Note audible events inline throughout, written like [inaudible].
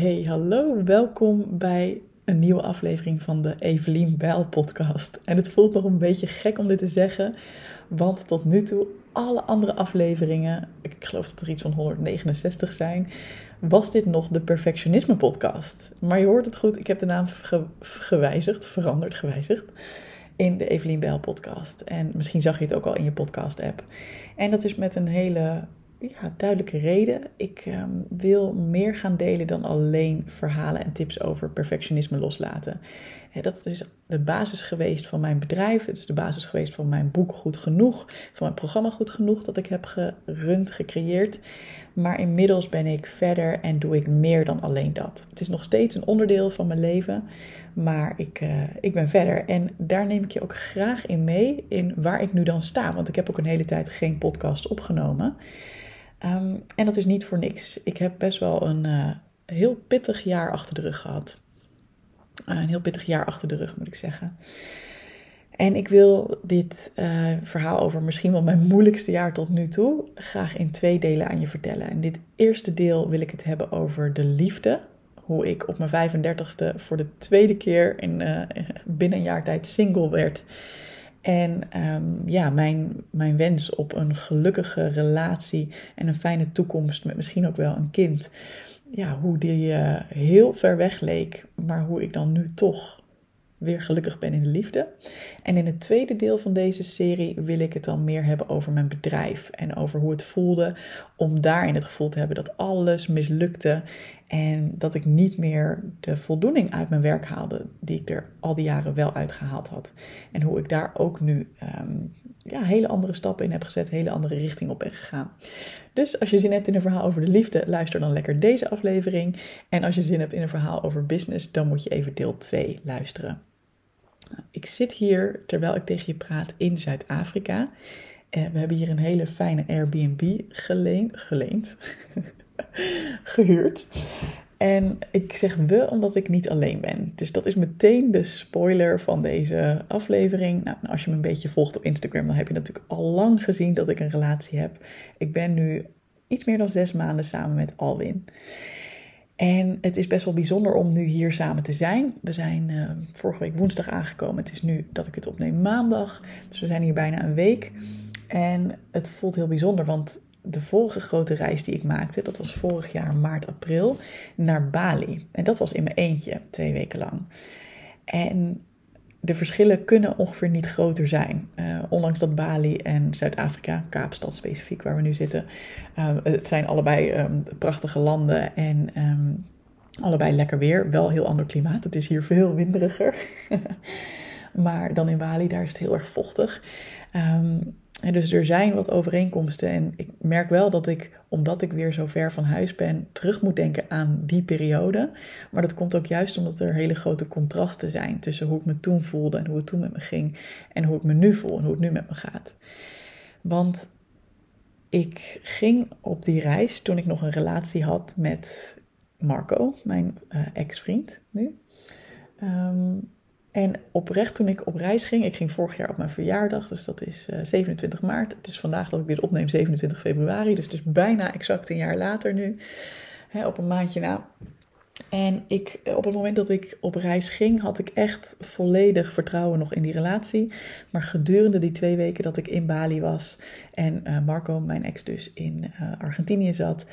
Hey, hallo, welkom bij een nieuwe aflevering van de Evelien Bijl podcast. En het voelt nog een beetje gek om dit te zeggen, want tot nu toe alle andere afleveringen, ik geloof dat er iets van 169 zijn, was dit nog de Perfectionisme podcast. Maar je hoort het goed, ik heb de naam gewijzigd, veranderd, gewijzigd in de Evelien Bijl podcast. En misschien zag je het ook al in je podcast app. En dat is met een hele ja, duidelijke reden. Ik ehm, wil meer gaan delen dan alleen verhalen en tips over perfectionisme loslaten. dat is de basis geweest van mijn bedrijf. Het is de basis geweest van mijn boek Goed Genoeg. Van mijn programma Goed Genoeg dat ik heb gerund, gecreëerd. Maar inmiddels ben ik verder en doe ik meer dan alleen dat. Het is nog steeds een onderdeel van mijn leven. Maar ik, uh, ik ben verder. En daar neem ik je ook graag in mee. In waar ik nu dan sta. Want ik heb ook een hele tijd geen podcast opgenomen. Ehm, en dat is niet voor niks. Ik heb best wel een uh, heel pittig jaar achter de rug gehad. Uh, een heel pittig jaar achter de rug, moet ik zeggen. En ik wil dit uh, verhaal over misschien wel mijn moeilijkste jaar tot nu toe graag in twee delen aan je vertellen. In dit eerste deel wil ik het hebben over de liefde. Hoe ik op mijn 35ste voor de tweede keer in, binnen een jaar tijd single werd. En um, ja, mijn, mijn wens op een gelukkige relatie en een fijne toekomst met misschien ook wel een kind. Ja, hoe die uh, heel ver weg leek, maar hoe ik dan nu toch weer gelukkig ben in de liefde. En in het tweede deel van deze serie wil ik het dan meer hebben over mijn bedrijf en over hoe het voelde om daarin het gevoel te hebben dat alles mislukte en dat ik niet meer de voldoening uit mijn werk haalde die ik er al die jaren wel uitgehaald had. En hoe ik daar ook nu um, ja, hele andere stappen in heb gezet, hele andere richting op ben gegaan. Dus als je zin hebt in een verhaal over de liefde, luister dan lekker deze aflevering. En als je zin hebt in een verhaal over business, dan moet je even deel 2 luisteren. Nou, ik zit hier terwijl ik tegen je praat in Zuid-Afrika. Uh, we hebben hier een hele fijne Airbnb geleend, [laughs] gehuurd. En ik zeg we omdat ik niet alleen ben. Dus dat is meteen de spoiler van deze aflevering. Nou, als je me een beetje volgt op Instagram, dan heb je natuurlijk al lang gezien dat ik een relatie heb. Ik ben nu iets meer dan zes maanden samen met Alwin. En het is best wel bijzonder om nu hier samen te zijn. We zijn uh, vorige week woensdag aangekomen. Het is nu dat ik het opneem maandag. Dus we zijn hier bijna een week. En het voelt heel bijzonder, want de vorige grote reis die ik maakte, dat was vorig jaar maart, april, naar Bali. En dat was in mijn eentje, twee weken lang. En de verschillen kunnen ongeveer niet groter zijn. Uh, ondanks dat Bali en Zuid-Afrika, Kaapstad specifiek waar we nu zitten, uh, het zijn allebei um, prachtige landen en um, allebei lekker weer. Wel heel ander klimaat. Het is hier veel winderiger. [laughs] maar dan in Bali, daar is het heel erg vochtig. Um, en dus er zijn wat overeenkomsten. En ik merk wel dat ik, omdat ik weer zo ver van huis ben, terug moet denken aan die periode. Maar dat komt ook juist omdat er hele grote contrasten zijn tussen hoe ik me toen voelde en hoe het toen met me ging. En hoe ik me nu voel en hoe het nu met me gaat. Want ik ging op die reis toen ik nog een relatie had met Marco, mijn uh, ex-vriend nu. Um, en oprecht, toen ik op reis ging, ik ging vorig jaar op mijn verjaardag, dus dat is uh, eh, 27 maart. Het is vandaag dat ik dit opneem, 27 februari, dus het is bijna exact een jaar later nu, hè, op een maandje na. En ik, op het moment dat ik op reis ging, had ik echt volledig vertrouwen nog in die relatie. Maar gedurende die twee weken dat ik in Bali was en uh, Marco, mijn ex, dus in Argentinië zat,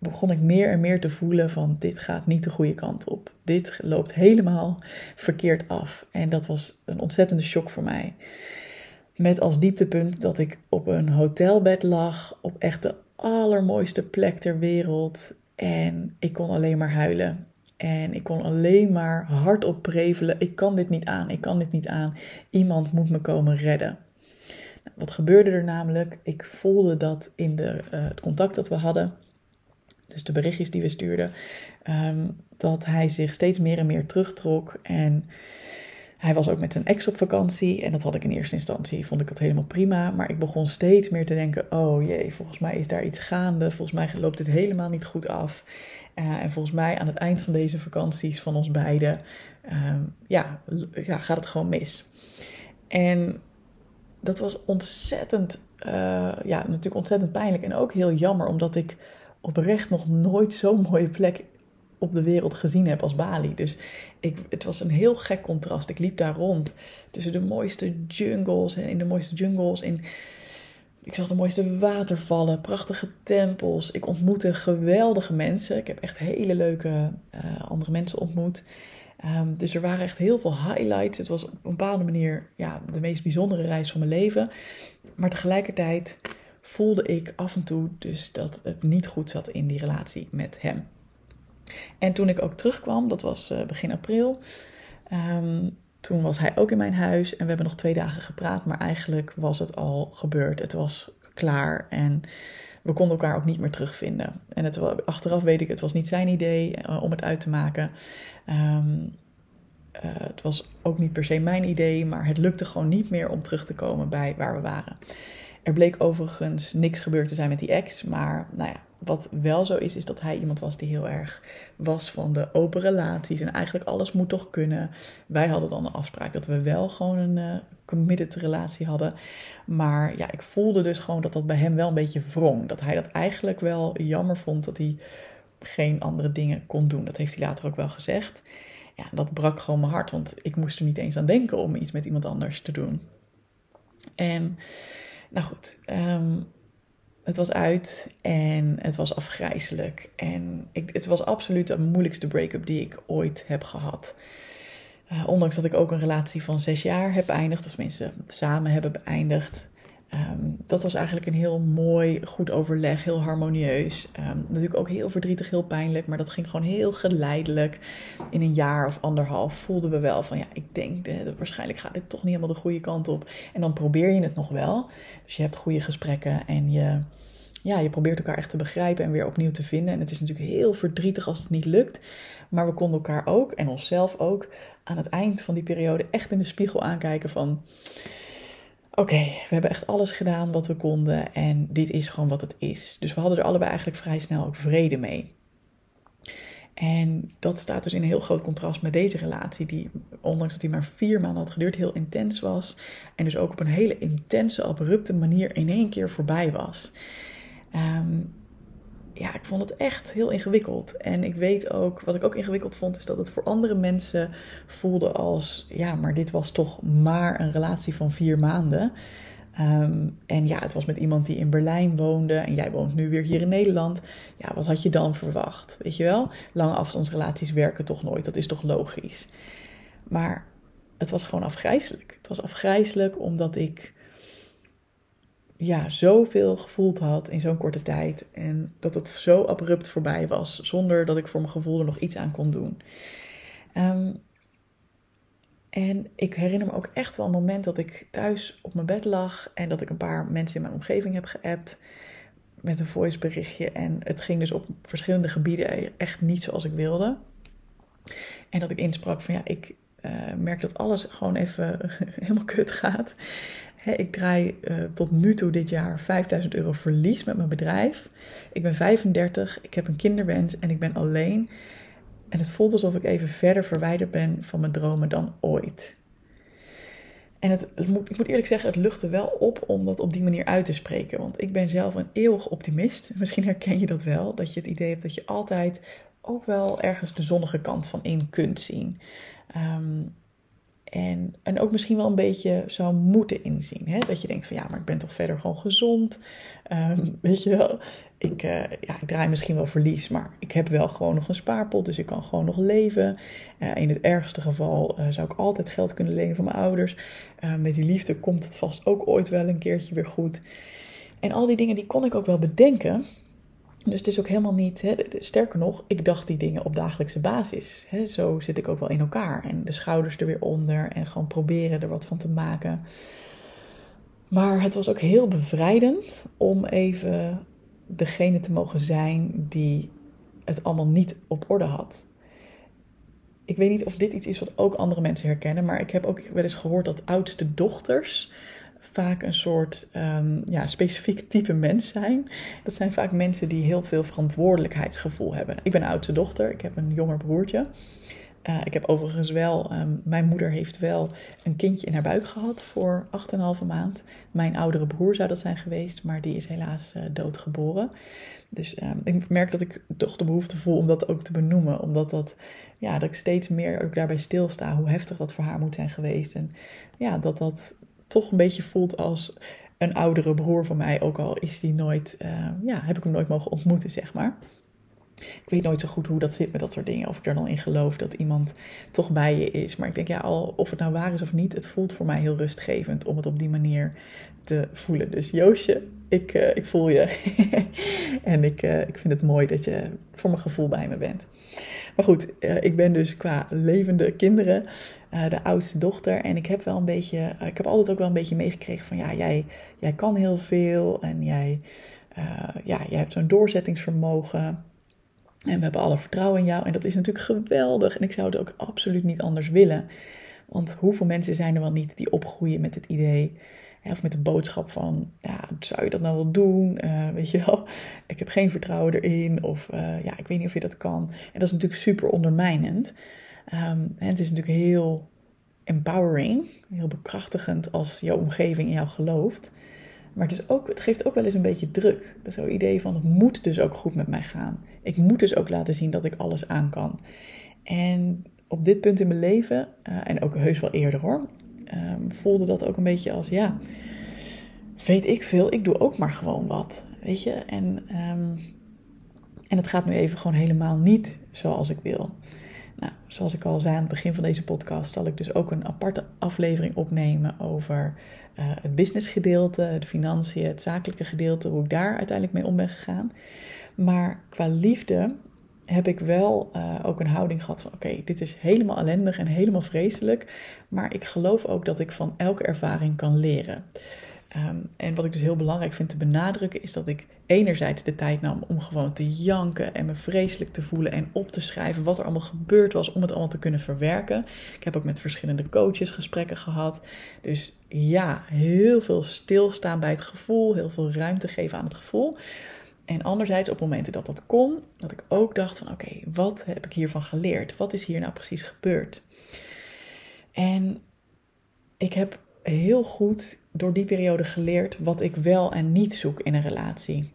begon ik meer en meer te voelen van dit gaat niet de goede kant op. Dit loopt helemaal verkeerd af. En dat was een ontzettende shock voor mij. Met als dieptepunt dat ik op een hotelbed lag, op echt de allermooiste plek ter wereld. En ik kon alleen maar huilen. En ik kon alleen maar hardop prevelen. Ik kan dit niet aan, ik kan dit niet aan. Iemand moet me komen redden. Nou, wat gebeurde er namelijk? Ik voelde dat in de, uh, het contact dat we hadden dus de berichtjes die we stuurden, ehm, dat hij zich steeds meer en meer terugtrok. En hij was ook met zijn ex op vakantie. En dat had ik in eerste instantie, vond ik dat helemaal prima. Maar ik begon steeds meer te denken, oh jee, volgens mij is daar iets gaande. Volgens mij loopt dit helemaal niet goed af. Uh, en volgens mij aan het eind van deze vakanties van ons beiden, ehm, ja, ja, gaat het gewoon mis. En dat was ontzettend, uh, ja, natuurlijk ontzettend pijnlijk en ook heel jammer, omdat ik oprecht nog nooit zo'n mooie plek op de wereld gezien heb als Bali. Dus ik, het was een heel gek contrast. Ik liep daar rond tussen de mooiste jungles en in de mooiste jungles. In, ik zag de mooiste watervallen, prachtige tempels. Ik ontmoette geweldige mensen. Ik heb echt hele leuke uh, andere mensen ontmoet. Um, dus er waren echt heel veel highlights. Het was op een bepaalde manier ja, de meest bijzondere reis van mijn leven. Maar tegelijkertijd voelde ik af en toe dus dat het niet goed zat in die relatie met hem. En toen ik ook terugkwam, dat was uh, begin april, um, toen was hij ook in mijn huis en we hebben nog twee dagen gepraat, maar eigenlijk was het al gebeurd. Het was klaar en we konden elkaar ook niet meer terugvinden. En het, achteraf weet ik, het was niet zijn idee uh, om het uit te maken. Um, uh, het was ook niet per se mijn idee, maar het lukte gewoon niet meer om terug te komen bij waar we waren. Er bleek overigens niks gebeurd te zijn met die ex, maar nou ja, wat wel zo is, is dat hij iemand was die heel erg was van de open relaties. En eigenlijk alles moet toch kunnen. Wij hadden dan een afspraak dat we wel gewoon een uh, committed relatie hadden. Maar ja, ik voelde dus gewoon dat dat bij hem wel een beetje wrong. Dat hij dat eigenlijk wel jammer vond dat hij geen andere dingen kon doen. Dat heeft hij later ook wel gezegd. Ja, dat brak gewoon mijn hart, want ik moest er niet eens aan denken om iets met iemand anders te doen. En nou goed, um, het was uit en het was afgrijzelijk. En ik, het was absoluut de moeilijkste break-up die ik ooit heb gehad. Uh, ondanks dat ik ook een relatie van zes jaar heb beëindigd, of tenminste samen hebben beëindigd. Um, dat was eigenlijk een heel mooi, goed overleg, heel harmonieus. Um, natuurlijk ook heel verdrietig, heel pijnlijk, maar dat ging gewoon heel geleidelijk. In een jaar of anderhalf voelden we wel van ja, ik denk de, waarschijnlijk gaat dit toch niet helemaal de goede kant op. En dan probeer je het nog wel. Dus je hebt goede gesprekken en je, ja, je probeert elkaar echt te begrijpen en weer opnieuw te vinden. En het is natuurlijk heel verdrietig als het niet lukt. Maar we konden elkaar ook en onszelf ook aan het eind van die periode echt in de spiegel aankijken van... Oké, we hebben echt alles gedaan wat we konden en dit is gewoon wat het is. Dus we hadden er allebei eigenlijk vrij snel ook vrede mee. En dat staat dus in een heel groot contrast met deze relatie, die ondanks dat die maar vier maanden had geduurd, heel intens was. En dus ook op een hele intense, abrupte manier in één keer voorbij was. Um, ja, ik vond het echt heel ingewikkeld. En ik weet ook, wat ik ook ingewikkeld vond, is dat het voor andere mensen voelde als, ja, maar dit was toch maar een relatie van vier maanden. Um, en ja, het was met iemand die in Berlijn woonde en jij woont nu weer hier in Nederland. Ja, wat had je dan verwacht? Weet je wel? Lange afstandsrelaties werken toch nooit, dat is toch logisch. Maar het was gewoon afgrijzelijk. Het was afgrijzelijk omdat ik ja, zoveel gevoeld had in zo'n korte tijd. En dat het zo abrupt voorbij was, zonder dat ik voor mijn gevoel er nog iets aan kon doen. Um, en ik herinner me ook echt wel een moment dat ik thuis op mijn bed lag en dat ik een paar mensen in mijn omgeving heb geappt met een voiceberichtje. En het ging dus op verschillende gebieden echt niet zoals ik wilde. En dat ik insprak van ja, ik uh, merk dat alles gewoon even [laughs] helemaal kut gaat ik draai uh, tot nu toe dit jaar 5000 euro verlies met mijn bedrijf. Ik ben 35, ik heb een kinderwens en ik ben alleen. En het voelt alsof ik even verder verwijderd ben van mijn dromen dan ooit. En het, ik moet eerlijk zeggen, het luchtte wel op om dat op die manier uit te spreken. Want ik ben zelf een eeuwig optimist. [laughs] Misschien herken je dat wel, dat je het idee hebt dat je altijd ook wel ergens de zonnige kant van in kunt zien. Um, en, en ook misschien wel een beetje zou moeten inzien. Hè? Dat je denkt van ja, maar ik ben toch verder gewoon gezond. Um, [laughs] weet je wel, ik, uh, ja, ik draai misschien wel verlies, maar ik heb wel gewoon nog een spaarpot. Dus ik kan gewoon nog leven. Uh, in het ergste geval uh, zou ik altijd geld kunnen lenen van mijn ouders. met die liefde komt het vast ook ooit wel een keertje weer goed. En al die dingen die kon ik ook wel bedenken. Dus het is ook helemaal niet, hè, sterker nog, ik dacht die dingen op dagelijkse basis. Hè, zo zit ik ook wel in elkaar. En de schouders er weer onder en gewoon proberen er wat van te maken. Maar het was ook heel bevrijdend om even degene te mogen zijn die het allemaal niet op orde had. Ik weet niet of dit iets is wat ook andere mensen herkennen, maar ik heb ook wel eens gehoord dat oudste dochters vaak een soort um, ja, specifiek type mens zijn. Dat zijn vaak mensen die heel veel verantwoordelijkheidsgevoel hebben. Ik ben oudste dochter, ik heb een jonger broertje. Uh, ik heb overigens wel, um, mijn moeder heeft wel een kindje in haar buik gehad voor 8,5 maand. Mijn oudere broer zou dat zijn geweest, maar die is helaas uh, doodgeboren. Dus um, ik merk dat ik toch de behoefte voel om dat ook te benoemen. Omdat dat, ja, dat ik steeds meer ook daarbij stilsta hoe heftig dat voor haar moet zijn geweest. En ja, dat dat toch een beetje voelt als een oudere broer van mij, ook al is die nooit, uh, ja, heb ik hem nooit mogen ontmoeten, zeg maar. Ik weet nooit zo goed hoe dat zit met dat soort dingen. Of ik er dan in geloof dat iemand toch bij je is. Maar ik denk, ja, al, of het nou waar is of niet, het voelt voor mij heel rustgevend om het op die manier te voelen. Dus Joosje, ik, uh, ik voel je. [laughs] en ik, uh, ik vind het mooi dat je voor mijn gevoel bij me bent. Maar goed, uh, ik ben dus qua levende kinderen de oudste dochter. En ik heb wel een beetje, ik heb altijd ook wel een beetje meegekregen van ja, jij, jij kan heel veel. En jij, ja, jij hebt zo'n doorzettingsvermogen. En we hebben alle vertrouwen in jou. En dat is natuurlijk geweldig. En ik zou het ook absoluut niet anders willen. Want hoeveel mensen zijn er wel niet die opgroeien met het idee. Of met de boodschap van, ja, zou je dat nou wel doen? Uh, weet je wel, ik heb geen vertrouwen erin. Of uh, ja, ik weet niet of je dat kan. En dat is natuurlijk super ondermijnend. En het is natuurlijk heel empowering, heel bekrachtigend als jouw omgeving in jou gelooft. Maar het, is ook, het geeft ook wel eens een beetje druk. Zo'n idee van het moet dus ook goed met mij gaan. Ik moet dus ook laten zien dat ik alles aan kan. En op dit punt in mijn leven, uh, en ook heus wel eerder hoor, um, voelde dat ook een beetje als ja, weet ik veel, ik doe ook maar gewoon wat. Weet je, en, um, en het gaat nu even gewoon helemaal niet zoals ik wil. Nou, zoals ik al zei aan het begin van deze podcast, zal ik dus ook een aparte aflevering opnemen over uh, het businessgedeelte, de financiën, het zakelijke gedeelte, hoe ik daar uiteindelijk mee om ben gegaan. Maar qua liefde heb ik wel uh, ook een houding gehad van: oké, dit is helemaal ellendig en helemaal vreselijk. Maar ik geloof ook dat ik van elke ervaring kan leren. Um, en wat ik dus heel belangrijk vind te benadrukken, is dat ik enerzijds de tijd nam om gewoon te janken en me vreselijk te voelen en op te schrijven wat er allemaal gebeurd was om het allemaal te kunnen verwerken. Ik heb ook met verschillende coaches gesprekken gehad. Dus ja, heel veel stilstaan bij het gevoel, heel veel ruimte geven aan het gevoel. En anderzijds op momenten dat dat kon, dat ik ook dacht van oké, wat heb ik hiervan geleerd? Wat is hier nou precies gebeurd? En ik heb heel goed door die periode geleerd wat ik wel en niet zoek in een relatie.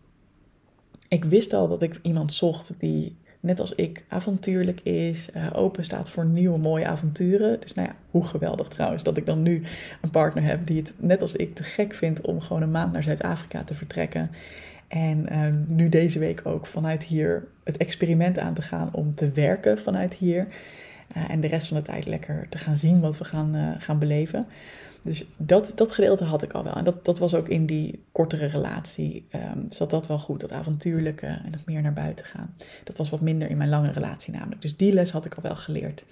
Ik wist al dat ik iemand zocht die net als ik avontuurlijk is, uh, open staat voor nieuwe mooie avonturen. Dus nou ja, hoe geweldig trouwens dat ik dan nu een partner heb die het net als ik te gek vindt om gewoon een maand naar Zuid-Afrika te vertrekken. En uh, nu deze week ook vanuit hier het experiment aan te gaan om te werken vanuit hier. Uh, en de rest van de tijd lekker te gaan zien wat we gaan, gaan beleven. Dus dat, dat gedeelte had ik al wel. En dat, dat was ook in die kortere relatie. Um, zat dat wel goed, dat avontuurlijke en het meer naar buiten gaan. Dat was wat minder in mijn lange relatie namelijk. Dus die les had ik al wel geleerd.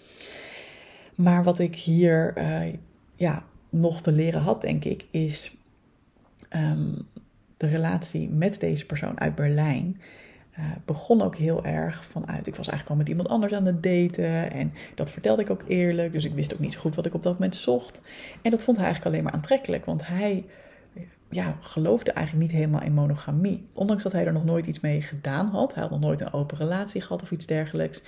Maar wat ik hier uh, ja, nog te leren had, denk ik, is um, de relatie met deze persoon uit Berlijn. Uh, begon ook heel erg vanuit. Ik was eigenlijk al met iemand anders aan het daten. En dat vertelde ik ook eerlijk. Dus ik wist ook niet zo goed wat ik op dat moment zocht. En dat vond hij eigenlijk alleen maar aantrekkelijk. Want hij ja, geloofde eigenlijk niet helemaal in monogamie. Ondanks dat hij er nog nooit iets mee gedaan had. Hij had nog nooit een open relatie gehad of iets dergelijks.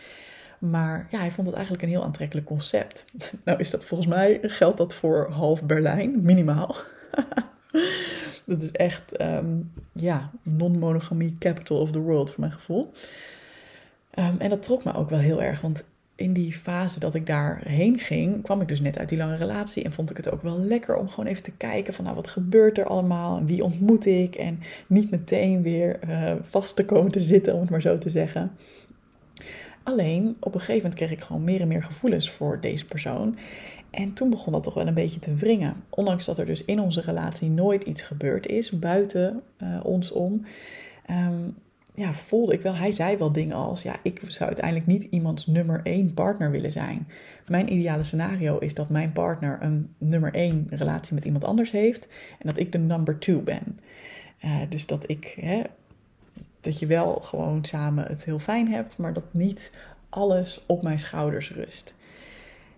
Maar ja, hij vond het eigenlijk een heel aantrekkelijk concept. [laughs] Nou is dat volgens mij, geldt dat voor half Berlijn, minimaal. [laughs] Dat is echt, um, ja, non-monogamie capital of the world voor mijn gevoel. Um, en dat trok me ook wel heel erg, want in die fase dat ik daarheen ging, kwam ik dus net uit die lange relatie en vond ik het ook wel lekker om gewoon even te kijken van nou wat gebeurt er allemaal en wie ontmoet ik en niet meteen weer uh, vast te komen te zitten om het maar zo te zeggen. Alleen op een gegeven moment kreeg ik gewoon meer en meer gevoelens voor deze persoon en toen begon dat toch wel een beetje te wringen. Ondanks dat er dus in onze relatie nooit iets gebeurd is, buiten uh, ons om. Um, ja, voelde ik wel, hij zei wel dingen als, ja, ik zou uiteindelijk niet iemands nummer één partner willen zijn. Mijn ideale scenario is dat mijn partner een nummer één relatie met iemand anders heeft en dat ik de number two ben. Uh, dus dat ik, hè, dat je wel gewoon samen het heel fijn hebt, maar dat niet alles op mijn schouders rust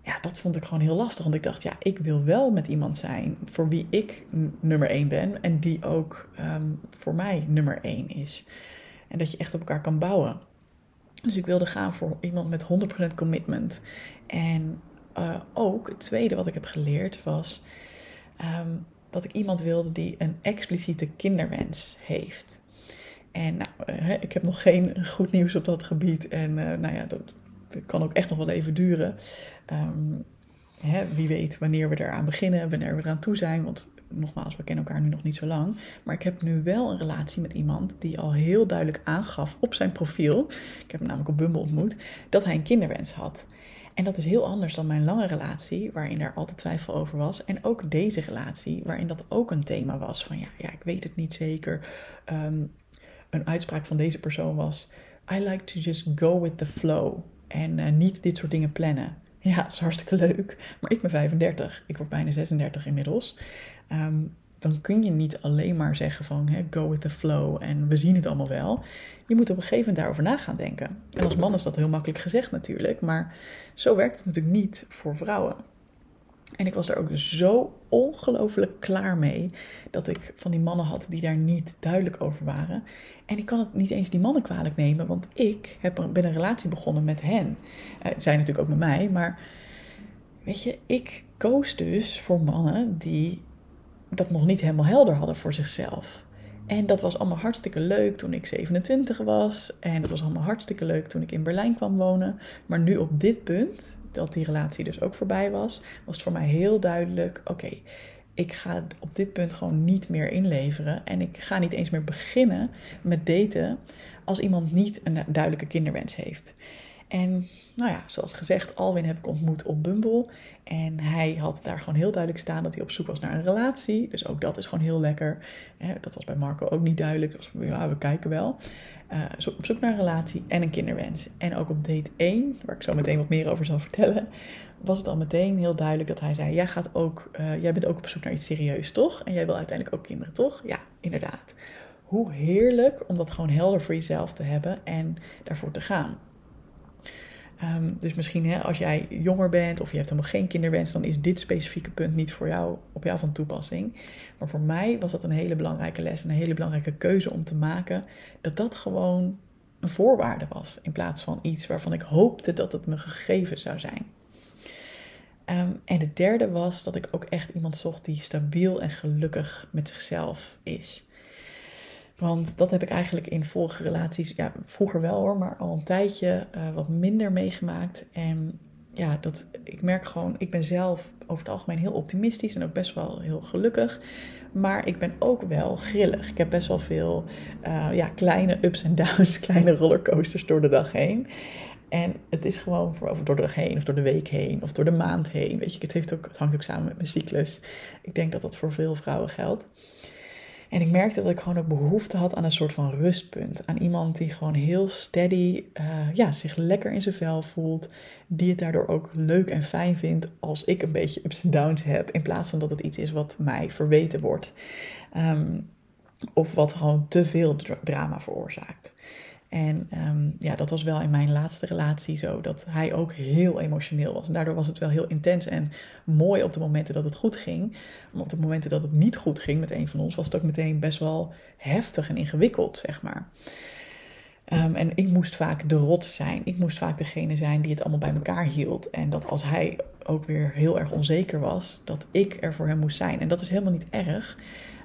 ja, dat vond ik gewoon heel lastig. Want ik dacht, ja, ik wil wel met iemand zijn voor wie ik nummer één ben. En die ook um, voor mij nummer één is. En dat je echt op elkaar kan bouwen. Dus ik wilde gaan voor iemand met 100% commitment. En uh, ook het tweede wat ik heb geleerd was ehm, dat ik iemand wilde die een expliciete kinderwens heeft. En nou, uh, ik heb nog geen goed nieuws op dat gebied. En uh, nou ja, dat kan ook echt nog wel even duren. Um, hè, wie weet wanneer we eraan beginnen, wanneer we eraan toe zijn. Want nogmaals, we kennen elkaar nu nog niet zo lang. Maar ik heb nu wel een relatie met iemand die al heel duidelijk aangaf op zijn profiel. Ik heb hem namelijk op Bumble ontmoet. Dat hij een kinderwens had. En dat is heel anders dan mijn lange relatie, waarin er altijd twijfel over was. En ook deze relatie, waarin dat ook een thema was. Van ja, ja ik weet het niet zeker. Um, een uitspraak van deze persoon was: I like to just go with the flow. En uh, niet dit soort dingen plannen. Ja, dat is hartstikke leuk. Maar ik ben 35. Ik word bijna 36 inmiddels. Um, dan kun je niet alleen maar zeggen van hè, go with the flow en we zien het allemaal wel. Je moet op een gegeven moment daarover na gaan denken. En als man is dat heel makkelijk gezegd natuurlijk, maar zo werkt het natuurlijk niet voor vrouwen. En ik was daar ook zo ongelooflijk klaar mee dat ik van die mannen had die daar niet duidelijk over waren. En ik kan het niet eens die mannen kwalijk nemen, want ik heb, ben een relatie begonnen met hen. Uh, zij natuurlijk ook met mij, maar weet je, ik koos dus voor mannen die dat nog niet helemaal helder hadden voor zichzelf. En dat was allemaal hartstikke leuk toen ik 27 was. En dat was allemaal hartstikke leuk toen ik in Berlijn kwam wonen. Maar nu op dit punt, dat die relatie dus ook voorbij was, was het voor mij heel duidelijk: oké, ik ga op dit punt gewoon niet meer inleveren. En ik ga niet eens meer beginnen met daten als iemand niet een duidelijke kinderwens heeft. En nou ja, zoals gezegd, Alwin heb ik ontmoet op Bumble. En hij had daar gewoon heel duidelijk staan dat hij op zoek was naar een relatie. Dus ook dat is gewoon heel lekker. Dat was bij Marco ook niet duidelijk. Ja, we kijken wel. Uh, op zoek naar een relatie en een kinderwens. En ook op date 1, waar ik zo meteen wat meer over zal vertellen, was het al meteen heel duidelijk dat hij zei: Jij, gaat ook, uh, jij bent ook op zoek naar iets serieus, toch? En jij wil uiteindelijk ook kinderen, toch? Ja, inderdaad. Hoe heerlijk om dat gewoon helder voor jezelf te hebben en daarvoor te gaan. Um, dus misschien hè, als jij jonger bent of je hebt helemaal geen kinderwens, dan is dit specifieke punt niet voor jou, op jou van toepassing. Maar voor mij was dat een hele belangrijke les, een hele belangrijke keuze om te maken, dat dat gewoon een voorwaarde was, in plaats van iets waarvan ik hoopte dat het me gegeven zou zijn. Um, en de derde was dat ik ook echt iemand zocht die stabiel en gelukkig met zichzelf is. Want dat heb ik eigenlijk in vorige relaties, ja, vroeger wel hoor, maar al een tijdje uh, wat minder meegemaakt. En ja, dat, ik merk gewoon, ik ben zelf over het algemeen heel optimistisch en ook best wel heel gelukkig. Maar ik ben ook wel grillig. Ik heb best wel veel uh, ja, kleine ups en downs, [laughs] kleine rollercoasters door de dag heen. En het is gewoon of door de dag heen, of door de week heen, of door de maand heen. Weet je, het, heeft ook, het hangt ook samen met mijn cyclus. Ik denk dat dat voor veel vrouwen geldt. En ik merkte dat ik gewoon ook behoefte had aan een soort van rustpunt. Aan iemand die gewoon heel steady, uh, ja, zich lekker in zijn vel voelt. Die het daardoor ook leuk en fijn vindt als ik een beetje ups en downs heb. In plaats van dat het iets is wat mij verweten wordt. Um, of wat gewoon te veel drama veroorzaakt. En um, ja, dat was wel in mijn laatste relatie zo, dat hij ook heel emotioneel was. En daardoor was het wel heel intens en mooi op de momenten dat het goed ging. Maar op de momenten dat het niet goed ging met een van ons, was het ook meteen best wel heftig en ingewikkeld, zeg maar. Um, en ik moest vaak de rots zijn. Ik moest vaak degene zijn die het allemaal bij elkaar hield. En dat als hij ook weer heel erg onzeker was, dat ik er voor hem moest zijn. En dat is helemaal niet erg.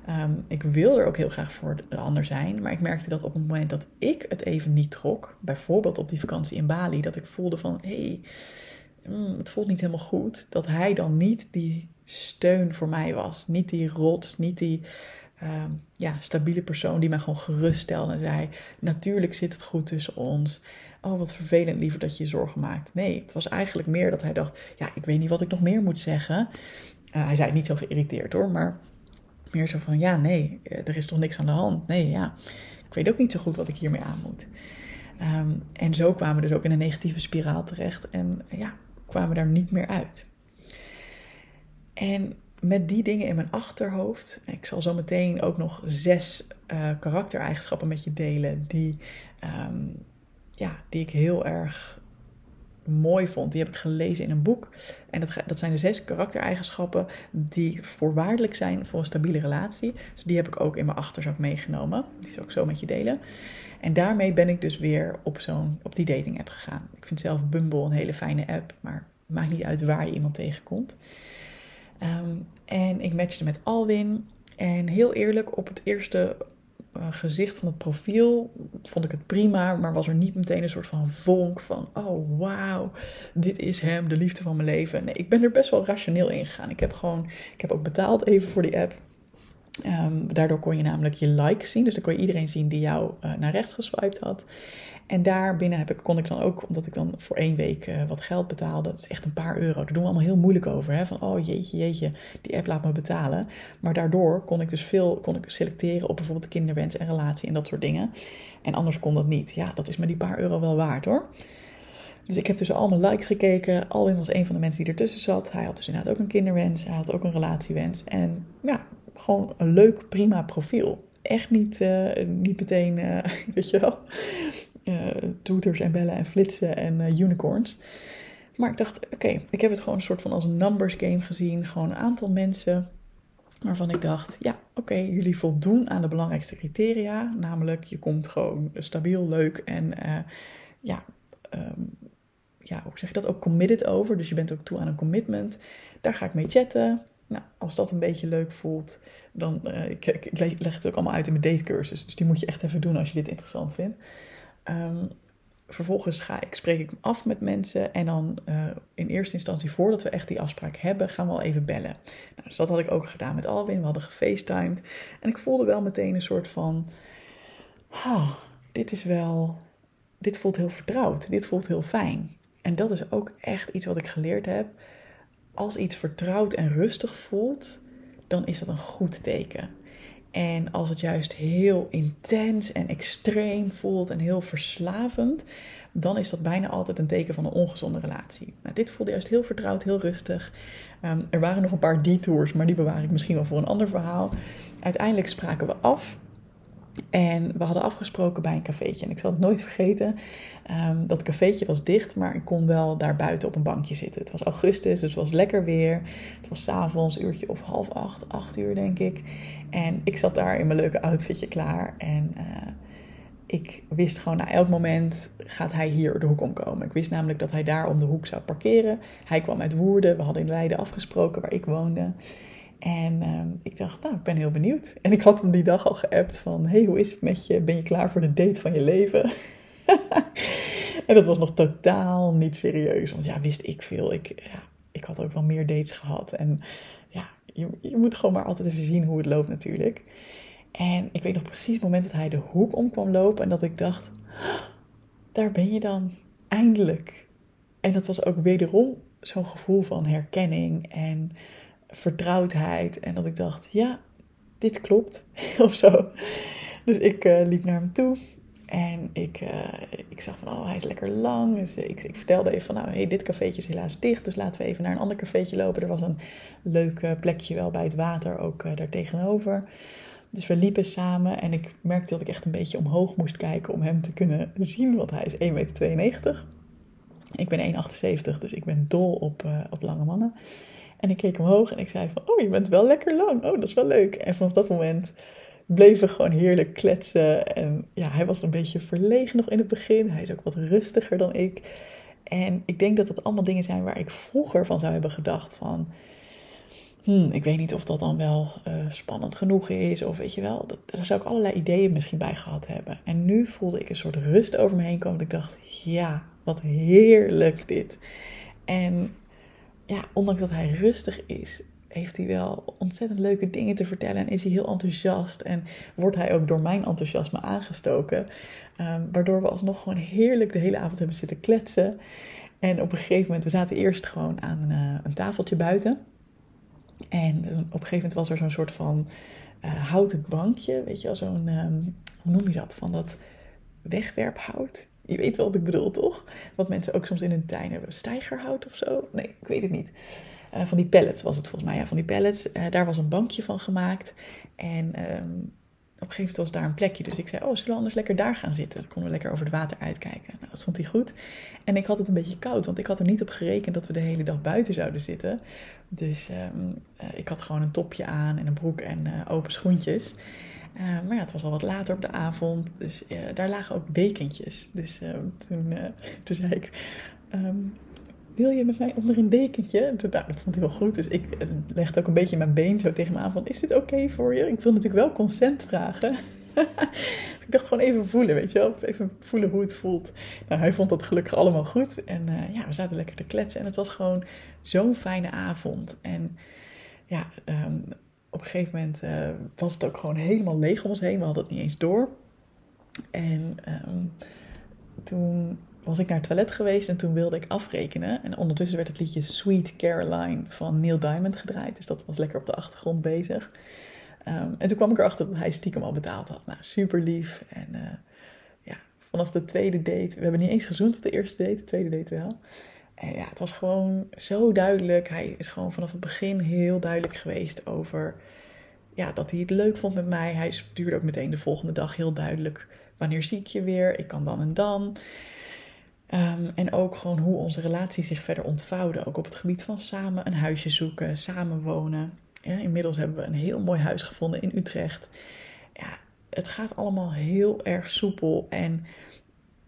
Um, ik wil er ook heel graag voor de ander zijn, maar ik merkte dat op het moment dat ik het even niet trok, bijvoorbeeld op die vakantie in Bali, dat ik voelde van hé, hey, mm, het voelt niet helemaal goed, dat hij dan niet die steun voor mij was, niet die rots, niet die um, ja, stabiele persoon die mij gewoon geruststelde en zei: Natuurlijk zit het goed tussen ons. Oh, wat vervelend, liever dat je je zorgen maakt. Nee, het was eigenlijk meer dat hij dacht: Ja, ik weet niet wat ik nog meer moet zeggen. Uh, hij zei het niet zo geïrriteerd hoor, maar meer zo van, ja, nee, eh, er is toch niks aan de hand. Nee, ja, ik weet ook niet zo goed wat ik hiermee aan moet. Um, en zo kwamen we dus ook in een negatieve spiraal terecht en ja, kwamen daar niet meer uit. En met die dingen in mijn achterhoofd, ik zal zo meteen ook nog zes uh, karaktereigenschappen met je delen die, um, ja, die ik heel erg mooi vond, die heb ik gelezen in een boek. En dat, dat zijn de zes karaktereigenschappen die voorwaardelijk zijn voor een stabiele relatie. Dus die heb ik ook in mijn achterzak meegenomen. Die zal ik zo met je delen. En daarmee ben ik dus weer op, zo'n, op die dating app gegaan. Ik vind zelf Bumble een hele fijne app, maar maakt niet uit waar je iemand tegenkomt. Ehm, en ik matchte met Alwin. En heel eerlijk, op het eerste gezicht van het profiel vond ik het prima, maar was er niet meteen een soort van vonk van, oh wauw, dit is hem, de liefde van mijn leven. Nee, ik ben er best wel rationeel in gegaan. Ik heb gewoon, ik heb ook betaald even voor die app. Um, daardoor kon je namelijk je likes zien, dus dan kon je iedereen zien die jou uh, naar rechts geswiped had. En daarbinnen heb ik, kon ik dan ook, omdat ik dan voor één week uh, wat geld betaalde, dat is echt een paar euro. Daar doen we allemaal heel moeilijk over. Hè? Van oh jeetje, jeetje, die app laat me betalen. Maar daardoor kon ik dus veel kon ik selecteren op bijvoorbeeld kinderwens en relatie en dat soort dingen. En anders kon dat niet. Ja, dat is me die paar euro wel waard hoor. Dus ik heb tussen al mijn likes gekeken. Alwin was een van de mensen die ertussen zat. Hij had dus inderdaad ook een kinderwens. Hij had ook een relatiewens. En ja, gewoon een leuk, prima profiel. Echt niet, uh, niet meteen, uh, [laughs] weet je wel, uh, toeters en bellen en flitsen en uh, unicorns. Maar ik dacht, oké, ik heb het gewoon een soort van als een numbers game gezien. Gewoon een aantal mensen waarvan ik dacht, ja, oké, jullie voldoen aan de belangrijkste criteria. Namelijk, je komt gewoon stabiel, leuk en uh, ja, um, ja, hoe zeg je dat, ook committed over. Dus je bent ook toe aan een commitment. Daar ga ik mee chatten. Nou, als dat een beetje leuk voelt, dan ik, ik, leg het ook allemaal uit in mijn datecursus. Dus die moet je echt even doen als je dit interessant vindt. Um, vervolgens ga ik, spreek ik af met mensen en dan uh, in eerste instantie voordat we echt die afspraak hebben, gaan we al even bellen. Nou, dus dat had ik ook gedaan met Alwin, we hadden gefacetimed en ik voelde wel meteen een soort van, oh, dit is wel, dit voelt heel vertrouwd, dit voelt heel fijn. En dat is ook echt iets wat ik geleerd heb. Als iets vertrouwd en rustig voelt, dan is dat een goed teken. En als het juist heel intens en extreem voelt en heel verslavend, dan is dat bijna altijd een teken van een ongezonde relatie. Nou, dit voelde juist heel vertrouwd, heel rustig. Um, er waren nog een paar detours, maar die bewaar ik misschien wel voor een ander verhaal. Uiteindelijk spraken we af. En we hadden afgesproken bij een cafeetje. En ik zal het nooit vergeten. Um, dat cafeetje was dicht, maar ik kon wel daar buiten op een bankje zitten. Het was augustus, dus het was lekker weer. Het was s'avonds, uurtje of half acht, acht uur denk ik. En ik zat daar in mijn leuke outfitje klaar. En uh, ik wist gewoon na elk moment gaat hij hier de hoek omkomen. Ik wist namelijk dat hij daar om de hoek zou parkeren. Hij kwam uit Woerden. We hadden in Leiden afgesproken waar ik woonde. En uh, ik dacht, nou, ik ben heel benieuwd. En ik had hem die dag al geappt van, hey, hoe is het met je? Ben je klaar voor de date van je leven? [laughs] en dat was nog totaal niet serieus. Want ja, wist ik veel. Ik, ja, ik had ook wel meer dates gehad. En ja, je, je moet gewoon maar altijd even zien hoe het loopt natuurlijk. En ik weet nog precies het moment dat hij de hoek om kwam lopen. En dat ik dacht, daar ben je dan. Eindelijk. En dat was ook wederom zo'n gevoel van herkenning en vertrouwdheid. En dat ik dacht, ja, dit klopt. [laughs] of zo. Dus ik uh, liep naar hem toe. En ik, uh, ik zag van, oh, hij is lekker lang. Dus ik, ik vertelde even van, nou, hey, dit cafeetje is helaas dicht. Dus laten we even naar een ander cafeetje lopen. Er was een leuk plekje wel bij het water, ook daar tegenover. Dus we liepen samen en ik merkte dat ik echt een beetje omhoog moest kijken om hem te kunnen zien. Want hij is 1,92 meter. Ik ben 1,78, dus ik ben dol op, op lange mannen. En ik keek omhoog en ik zei van, oh, je bent wel lekker lang. Oh, dat is wel leuk. En vanaf dat moment bleven gewoon heerlijk kletsen. En ja, hij was een beetje verlegen nog in het begin. Hij is ook wat rustiger dan ik. En ik denk dat dat allemaal dingen zijn waar ik vroeger van zou hebben gedacht van... Hmm, ik weet niet of dat dan wel uh, spannend genoeg is. Of weet je wel, dat, daar zou ik allerlei ideeën misschien bij gehad hebben. En nu voelde ik een soort rust over me heen komen. Ik dacht, ja, wat heerlijk dit. En ja, ondanks dat hij rustig is, heeft hij wel ontzettend leuke dingen te vertellen. En is hij heel enthousiast. En wordt hij ook door mijn enthousiasme aangestoken. Um, waardoor we alsnog gewoon heerlijk de hele avond hebben zitten kletsen. En op een gegeven moment, we zaten eerst gewoon aan een tafeltje buiten. En op een gegeven moment was er zo'n soort van uh, houten bankje. Weet je wel, zo'n, um, hoe noem je dat? Van dat wegwerphout. Je weet wel wat ik bedoel, toch? Wat mensen ook soms in hun tuin hebben. Stijgerhout of zo? Nee, ik weet het niet. Uh, van die pallets was het volgens mij. Ja, van die pallets. Uh, daar was een bankje van gemaakt. En um, een gegeven moment was daar een plekje. Dus ik zei, oh, zullen we anders lekker daar gaan zitten? Dan konden we lekker over het water uitkijken. Nou, dat vond hij goed. En ik had het een beetje koud, want ik had er niet op gerekend dat we de hele dag buiten zouden zitten. Dus ehm, eh, ik had gewoon een topje aan en een broek en open schoentjes. Uh, maar ja, het was al wat later op de avond, dus daar lagen ook dekentjes. Dus ehm, toen, toen zei ik, um, wil je met mij onder een dekentje? Nou, dat vond hij wel goed, dus ik legde ook een beetje mijn been zo tegen me aan van, is dit oké voor je? Ik wil natuurlijk wel consent vragen. [laughs] ik dacht gewoon even voelen, weet je wel. Even voelen hoe het voelt. Nou, hij vond dat gelukkig allemaal goed. En ja, we zaten lekker te kletsen. En het was gewoon zo'n fijne avond. En ja, um, op een gegeven moment uh, was het ook gewoon helemaal leeg om ons heen. We hadden het niet eens door. En um, toen was ik naar het toilet geweest en toen wilde ik afrekenen. En ondertussen werd het liedje Sweet Caroline van Neil Diamond gedraaid. Dus dat was lekker op de achtergrond bezig. Um, en toen kwam ik erachter dat hij stiekem al betaald had. Nou, super lief. En uh, ja, vanaf de tweede date, we hebben niet eens gezoend op de eerste date, de tweede date wel. Ja, het was gewoon zo duidelijk. Hij is gewoon vanaf het begin heel duidelijk geweest over ja, dat hij het leuk vond met mij. Hij stuurde ook meteen de volgende dag heel duidelijk wanneer zie ik je weer. Ik kan dan en dan. Um, en ook gewoon hoe onze relatie zich verder ontvouwde. Ook op het gebied van samen een huisje zoeken, samen wonen. Ja, inmiddels hebben we een heel mooi huis gevonden in Utrecht. Ja, het gaat allemaal heel erg soepel. En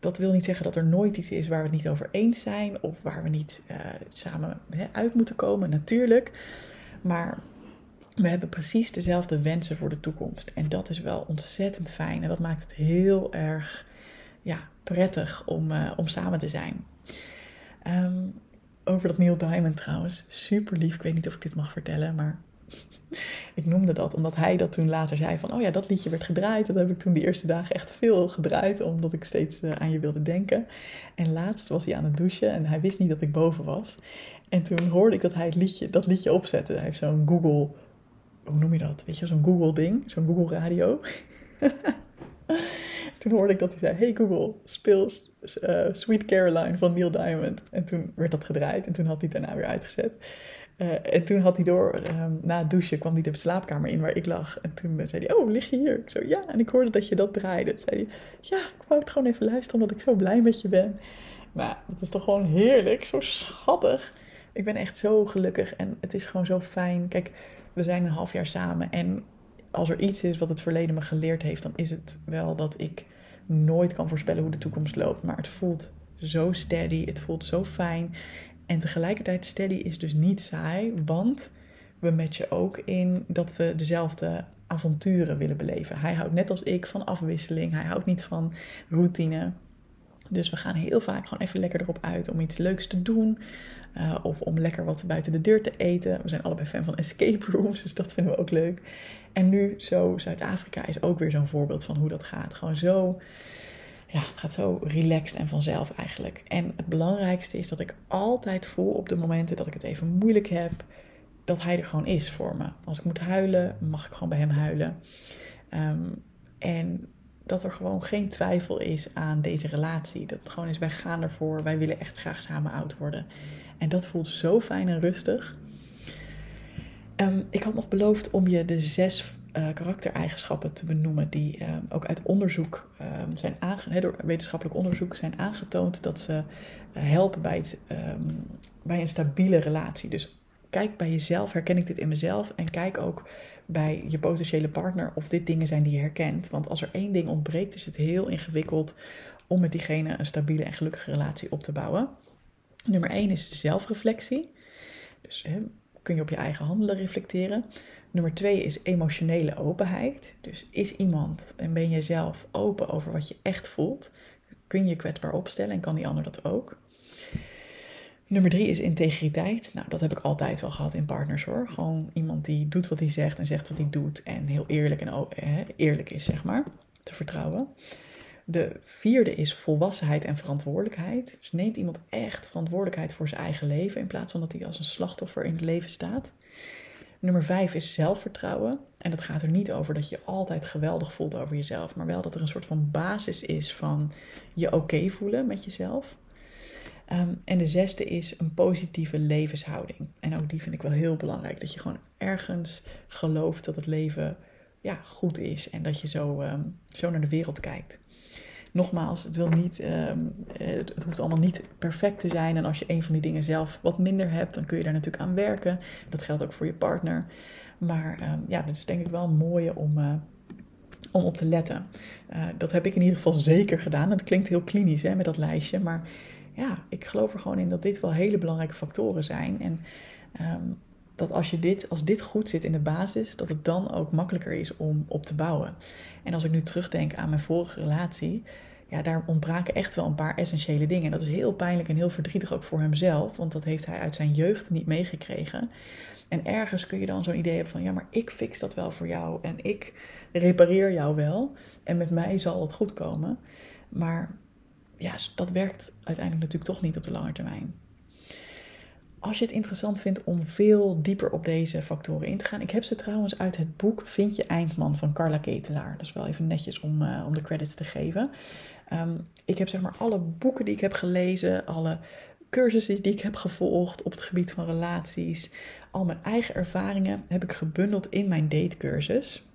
dat wil niet zeggen dat er nooit iets is waar we het niet over eens zijn. Of waar we niet uh, samen uit moeten komen, natuurlijk. Maar we hebben precies dezelfde wensen voor de toekomst. En dat is wel ontzettend fijn. En dat maakt het heel erg ja, prettig om, uh, om samen te zijn. Um, over dat Neil Diamond trouwens. Super lief. Ik weet niet of ik dit mag vertellen, maar [laughs] ik noemde dat omdat hij dat toen later zei van... oh ja, dat liedje werd gedraaid. Dat heb ik toen de eerste dagen echt veel gedraaid... omdat ik steeds uh, aan je wilde denken. En laatst was hij aan het douchen en hij wist niet dat ik boven was. En toen hoorde ik dat hij het liedje, dat liedje opzette. Hij heeft zo'n Google... Hoe noem je dat? Weet je, zo'n Google-ding. Zo'n Google-radio. [laughs] toen hoorde ik dat hij zei: Hey Google, speel uh, Sweet Caroline van Neil Diamond. En toen werd dat gedraaid en toen had hij het daarna weer uitgezet. Uh, en toen had hij door, um, na het douchen kwam hij de slaapkamer in waar ik lag. En toen zei hij, oh, lig je hier? Ik zo, ja. En ik hoorde dat je dat draaide. Toen zei hij, ja, ik wou het gewoon even luisteren omdat ik zo blij met je ben. Nou, dat is toch gewoon heerlijk, zo schattig. Ik ben echt zo gelukkig en het is gewoon zo fijn. Kijk, we zijn een half jaar samen en als er iets is wat het verleden me geleerd heeft, dan is het wel dat ik nooit kan voorspellen hoe de toekomst loopt. Maar het voelt zo steady, het voelt zo fijn. En tegelijkertijd steady is dus niet saai, want we matchen ook in dat we dezelfde avonturen willen beleven. Hij houdt net als ik van afwisseling, hij houdt niet van routine. Dus we gaan heel vaak gewoon even lekker erop uit om iets leuks te doen. Uh, of om lekker wat buiten de deur te eten. We zijn allebei fan van escape rooms, dus dat vinden we ook leuk. En nu zo, Zuid-Afrika is ook weer zo'n voorbeeld van hoe dat gaat. Gewoon zo, ja, het gaat zo relaxed en vanzelf eigenlijk. En het belangrijkste is dat ik altijd voel op de momenten dat ik het even moeilijk heb, dat hij er gewoon is voor me. Als ik moet huilen, mag ik gewoon bij hem huilen. Um, en dat er gewoon geen twijfel is aan deze relatie. Dat het gewoon is, wij gaan ervoor, wij willen echt graag samen oud worden. En dat voelt zo fijn en rustig. Um, ik had nog beloofd om je de zes uh, karaktereigenschappen te benoemen die um, ook uit onderzoek um, zijn door wetenschappelijk onderzoek zijn aangetoond dat ze uh, helpen bij, het, bij een stabiele relatie. Dus kijk bij jezelf, herken ik dit in mezelf en kijk ook bij je potentiële partner of dit dingen zijn die je herkent. Want als er één ding ontbreekt, is het heel ingewikkeld om met diegene een stabiele en gelukkige relatie op te bouwen. Nummer één is zelfreflectie. Dus hè, kun je op je eigen handelen reflecteren. Nummer twee is emotionele openheid. Dus is iemand en ben je zelf open over wat je echt voelt? Kun je kwetsbaar opstellen en kan die ander dat ook? Nummer drie is integriteit. Nou, dat heb ik altijd wel gehad in partners hoor. Gewoon iemand die doet wat hij zegt en zegt wat hij doet. En heel eerlijk, en, eerlijk is, zeg maar. Te vertrouwen. De vierde is volwassenheid en verantwoordelijkheid. Dus neemt iemand echt verantwoordelijkheid voor zijn eigen leven in plaats van dat hij als een slachtoffer in het leven staat. Nummer vijf is zelfvertrouwen. En dat gaat er niet over dat je altijd geweldig voelt over jezelf, maar wel dat er een soort van basis is van je oké voelen met jezelf. Um, en de zesde is een positieve levenshouding. En ook die vind ik wel heel belangrijk. Dat je gewoon ergens gelooft dat het leven ja, goed is en dat je zo, ehm, zo naar de wereld kijkt. Nogmaals, het, wil niet, ehm, het hoeft allemaal niet perfect te zijn. En als je een van die dingen zelf wat minder hebt, dan kun je daar natuurlijk aan werken. Dat geldt ook voor je partner. Maar um, ja, dat is denk ik wel een mooie om, uh, om op te letten. Uh, dat heb ik in ieder geval zeker gedaan. Het klinkt heel klinisch hè, met dat lijstje. Maar ja, ik geloof er gewoon in dat dit wel hele belangrijke factoren zijn. En um, dat als, je dit, als dit goed zit in de basis, dat het dan ook makkelijker is om op te bouwen. En als ik nu terugdenk aan mijn vorige relatie, ja, daar ontbraken echt wel een paar essentiële dingen. En dat is heel pijnlijk en heel verdrietig ook voor hemzelf, want dat heeft hij uit zijn jeugd niet meegekregen. En ergens kun je dan zo'n idee hebben van, ja, maar ik fix dat wel voor jou en ik repareer jou wel en met mij zal het goed komen. Maar ja, dat werkt uiteindelijk natuurlijk toch niet op de lange termijn. Als je het interessant vindt om veel dieper op deze factoren in te gaan. Ik heb ze trouwens uit het boek Vind je Eindman van Carla Ketelaar. Dat is wel even netjes om, uh, om de credits te geven. Um, ik heb zeg maar alle boeken die ik heb gelezen, alle cursussen die ik heb gevolgd op het gebied van relaties, al mijn eigen ervaringen heb ik gebundeld in mijn datecursus.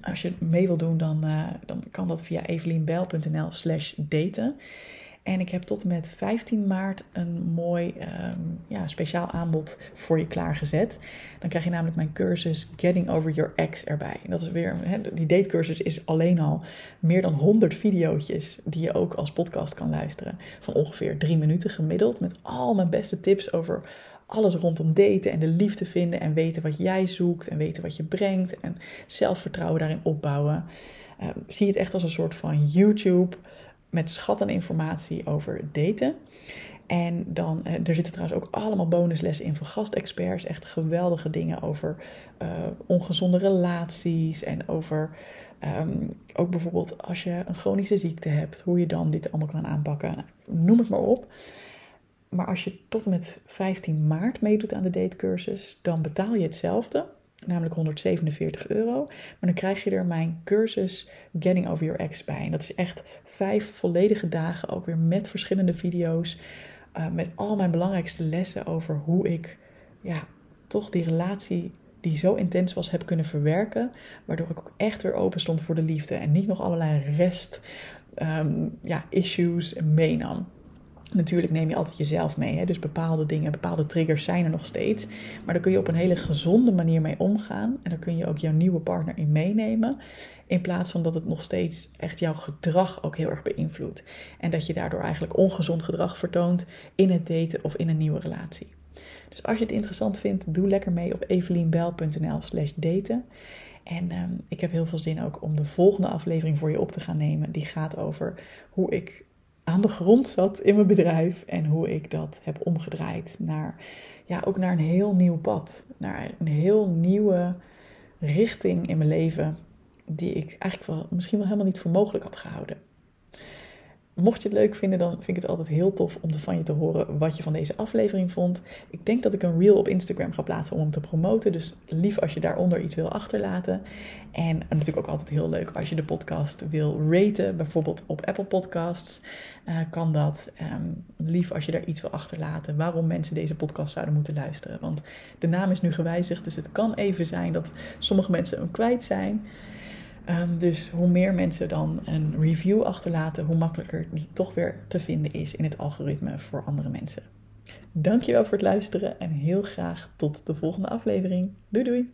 Als je mee wil doen, dan, uh, dan kan dat via evelienbel.nl slash daten. En ik heb tot en met 15 maart een mooi um, ja, speciaal aanbod voor je klaargezet. Dan krijg je namelijk mijn cursus Getting Over Your Ex erbij. En dat is weer, he, die datecursus is alleen al meer dan 100 video's die je ook als podcast kan luisteren. Van ongeveer drie minuten gemiddeld. Met al mijn beste tips over alles rondom daten en de liefde vinden. En weten wat jij zoekt en weten wat je brengt. En zelfvertrouwen daarin opbouwen. Uh, zie het echt als een soort van YouTube met schat aan informatie over daten. En dan, eh, er zitten trouwens ook allemaal bonuslessen in van gastexperts. Echt geweldige dingen over uh, ongezonde relaties en over um, ook bijvoorbeeld als je een chronische ziekte hebt, hoe je dan dit allemaal kan aanpakken. Nou, noem het maar op. Maar als je tot en met 15 maart meedoet aan de datecursus, dan betaal je hetzelfde namelijk 147 euro. Maar dan krijg je er mijn cursus Getting Over Your Ex bij. En dat is echt vijf volledige dagen, ook weer met verschillende video's. Uh, met al mijn belangrijkste lessen over hoe ik ja, toch die relatie die zo intens was, heb kunnen verwerken. Waardoor ik ook echt weer open stond voor de liefde. En niet nog allerlei rest um, ja, issues meenam. Natuurlijk neem je altijd jezelf mee. Hè? Dus bepaalde dingen, bepaalde triggers zijn er nog steeds. Maar daar kun je op een hele gezonde manier mee omgaan. En daar kun je ook jouw nieuwe partner in meenemen. In plaats van dat het nog steeds echt jouw gedrag ook heel erg beïnvloedt. En dat je daardoor eigenlijk ongezond gedrag vertoont in het daten of in een nieuwe relatie. Dus als je het interessant vindt, doe lekker mee op evelienbel.nl slash daten. En um, ik heb heel veel zin ook om de volgende aflevering voor je op te gaan nemen. Die gaat over hoe ik aan de grond zat in mijn bedrijf en hoe ik dat heb omgedraaid naar, ja, ook naar een heel nieuw pad, naar een heel nieuwe richting in mijn leven, die ik eigenlijk wel misschien wel helemaal niet voor mogelijk had gehouden. Mocht je het leuk vinden, dan vind ik het altijd heel tof om van je te horen wat je van deze aflevering vond. Ik denk dat ik een reel op Instagram ga plaatsen om hem te promoten. Dus lief als je daaronder iets wil achterlaten. En natuurlijk ook altijd heel leuk als je de podcast wil raten. Bijvoorbeeld op Apple Podcasts uh, kan dat. Um, lief als je daar iets wil achterlaten. Waarom mensen deze podcast zouden moeten luisteren. Want de naam is nu gewijzigd. Dus het kan even zijn dat sommige mensen hem kwijt zijn. Um, dus hoe meer mensen dan een review achterlaten, hoe makkelijker die toch weer te vinden is in het algoritme voor andere mensen. Dankjewel voor het luisteren en heel graag tot de volgende aflevering. Doei doei!